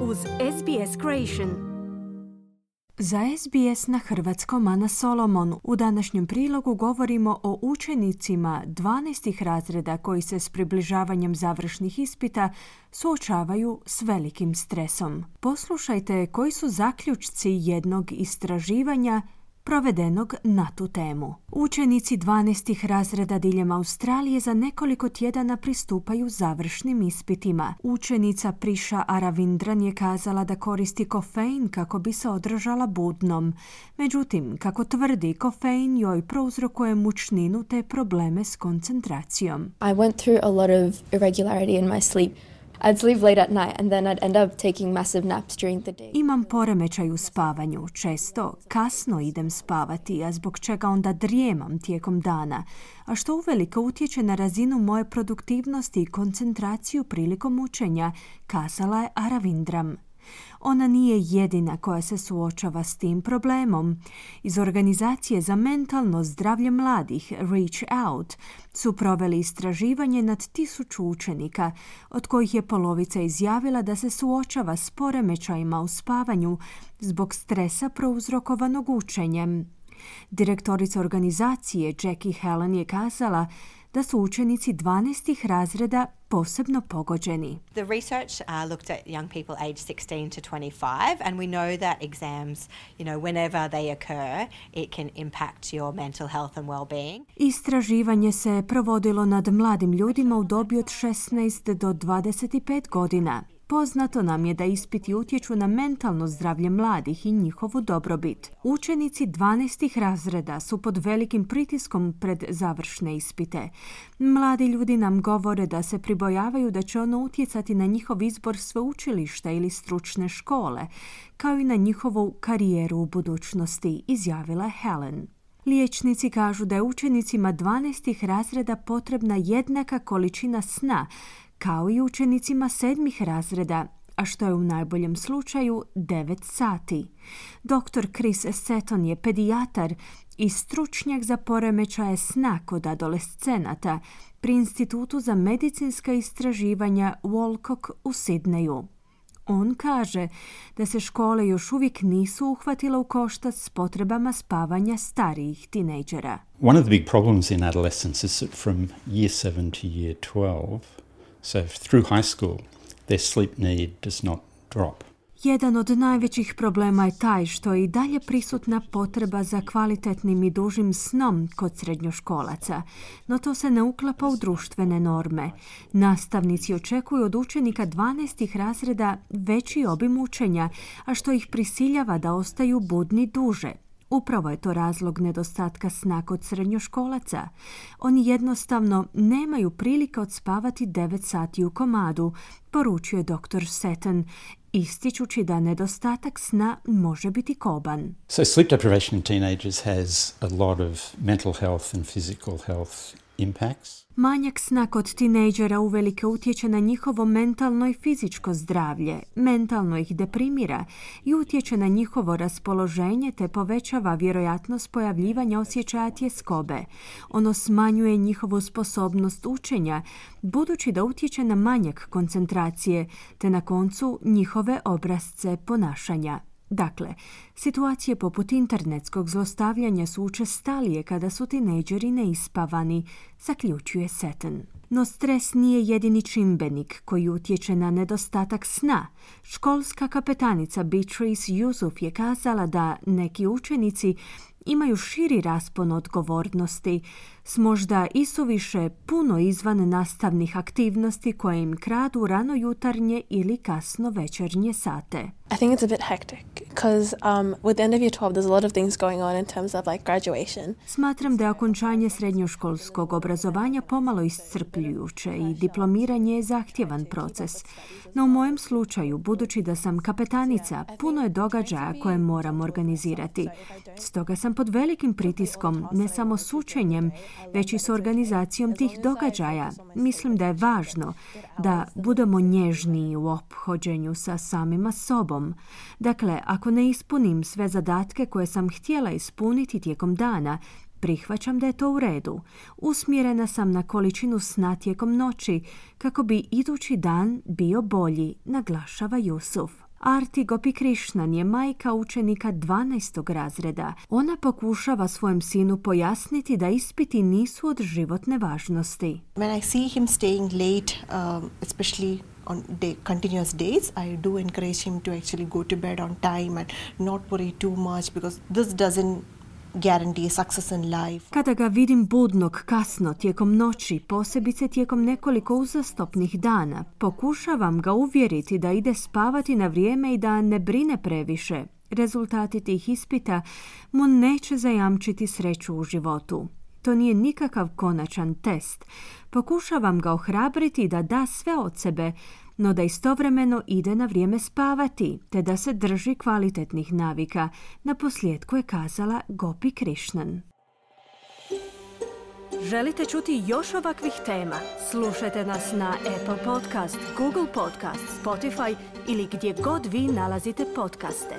uz SBS Creation. Za SBS na hrvatskom Ana Solomon u današnjem prilogu govorimo o učenicima 12. razreda koji se s približavanjem završnih ispita suočavaju s velikim stresom. Poslušajte koji su zaključci jednog istraživanja provedenog na tu temu. Učenici 12. razreda diljem Australije za nekoliko tjedana pristupaju završnim ispitima. Učenica Priša Aravindran je kazala da koristi kofein kako bi se održala budnom. Međutim, kako tvrdi, kofein joj prouzrokuje mučninu te probleme s koncentracijom. I went through a lot of irregularity in my sleep. I'd sleep late at night and then I'd end up taking massive naps during the day. Imam poremećaj u spavanju. Često kasno idem spavati, a zbog čega onda drijemam tijekom dana, a što uveliko utječe na razinu moje produktivnosti i koncentraciju prilikom učenja, kazala je Aravindram. Ona nije jedina koja se suočava s tim problemom. Iz Organizacije za mentalno zdravlje mladih Reach Out su proveli istraživanje nad tisuću učenika, od kojih je polovica izjavila da se suočava s poremećajima u spavanju zbog stresa prouzrokovanog učenjem. Direktorica organizacije Jackie Helen je kazala da su učenici 12. razreda posebno pogođeni. The research uh, looked at young people aged 16 to 25 and we know that exams, you know, whenever they occur, it can impact your mental health and well-being. Istraživanje se provodilo nad mladim ljudima u dobi od 16 do 25 godina. Poznato nam je da ispiti utječu na mentalno zdravlje mladih i njihovu dobrobit. Učenici 12. razreda su pod velikim pritiskom pred završne ispite. Mladi ljudi nam govore da se pribojavaju da će ono utjecati na njihov izbor sveučilišta ili stručne škole, kao i na njihovu karijeru u budućnosti, izjavila Helen. Liječnici kažu da je učenicima 12. razreda potrebna jednaka količina sna kao i učenicima sedmih razreda, a što je u najboljem slučaju 9 sati. Dr. Chris Seton je pedijatar i stručnjak za poremećaje sna kod adolescenata pri Institutu za medicinska istraživanja Wolcock u Sidneju. On kaže da se škole još uvijek nisu uhvatile u koštac s potrebama spavanja starijih tinejdžera. One of the big problems in adolescence is from year 7 to year 12 Through high school, their sleep need does not drop. Jedan od najvećih problema je taj što je i dalje prisutna potreba za kvalitetnim i dužim snom kod srednjoškolaca, no to se ne uklapa u društvene norme. Nastavnici očekuju od učenika 12. razreda veći obim učenja, a što ih prisiljava da ostaju budni duže, Upravo je to razlog nedostatka sna kod srednjoškolaca. Oni jednostavno nemaju prilike odspavati 9 sati u komadu, poručuje dr. Seton, ističući da nedostatak sna može biti koban. So sleep deprivation in teenagers has a lot of mental health and physical health impacts. Manjak sna kod tinejdžera uvelike utječe na njihovo mentalno i fizičko zdravlje, mentalno ih deprimira i utječe na njihovo raspoloženje te povećava vjerojatnost pojavljivanja osjećaja tjeskobe. Ono smanjuje njihovu sposobnost učenja, budući da utječe na manjak koncentracije te na koncu njihove obrazce ponašanja. Dakle, situacije poput internetskog zlostavljanja su učestalije kada su tinejdžeri neispavani, zaključuje Seton. No stres nije jedini čimbenik koji utječe na nedostatak sna. Školska kapetanica Beatrice Yusuf je kazala da neki učenici imaju širi raspon odgovornosti s možda isuviše puno izvan nastavnih aktivnosti koje im kradu rano jutarnje ili kasno večernje sate. I think it's a bit hectic because um, with the end of year 12 there's a lot of things going on in terms of like graduation. Smatram da je okončanje srednjoškolskog obrazovanja pomalo iscrpljujuće i diplomiranje je zahtjevan proces. No u mojem slučaju, budući da sam kapetanica, puno je događaja koje moram organizirati. Stoga sam pod velikim pritiskom, ne samo s učenjem, već i s organizacijom tih događaja. Mislim da je važno da budemo nježniji u ophođenju sa samima sobom. Dakle, ako ne ispunim sve zadatke koje sam htjela ispuniti tijekom dana, Prihvaćam da je to u redu. Usmjerena sam na količinu sna tijekom noći kako bi idući dan bio bolji, naglašava Jusuf. Arti Gopi Krishnan je majka učenika 12. razreda. Ona pokušava svojem sinu pojasniti da ispiti nisu od životne važnosti. When I see him staying late, um, especially on day, continuous days, I do encourage him to actually go to bed on time and not worry too much because this doesn't guarantee success in life. Kada ga vidim budnog kasno tijekom noći, posebice tijekom nekoliko uzastopnih dana, pokušavam ga uvjeriti da ide spavati na vrijeme i da ne brine previše. Rezultati tih ispita mu neće zajamčiti sreću u životu. To nije nikakav konačan test. Pokušavam ga ohrabriti da da sve od sebe, no da istovremeno ide na vrijeme spavati, te da se drži kvalitetnih navika, na posljedku je kazala Gopi Krishnan. Želite čuti još ovakvih tema? Slušajte nas na Apple Podcast, Google Podcast, Spotify ili gdje god vi nalazite podcaste.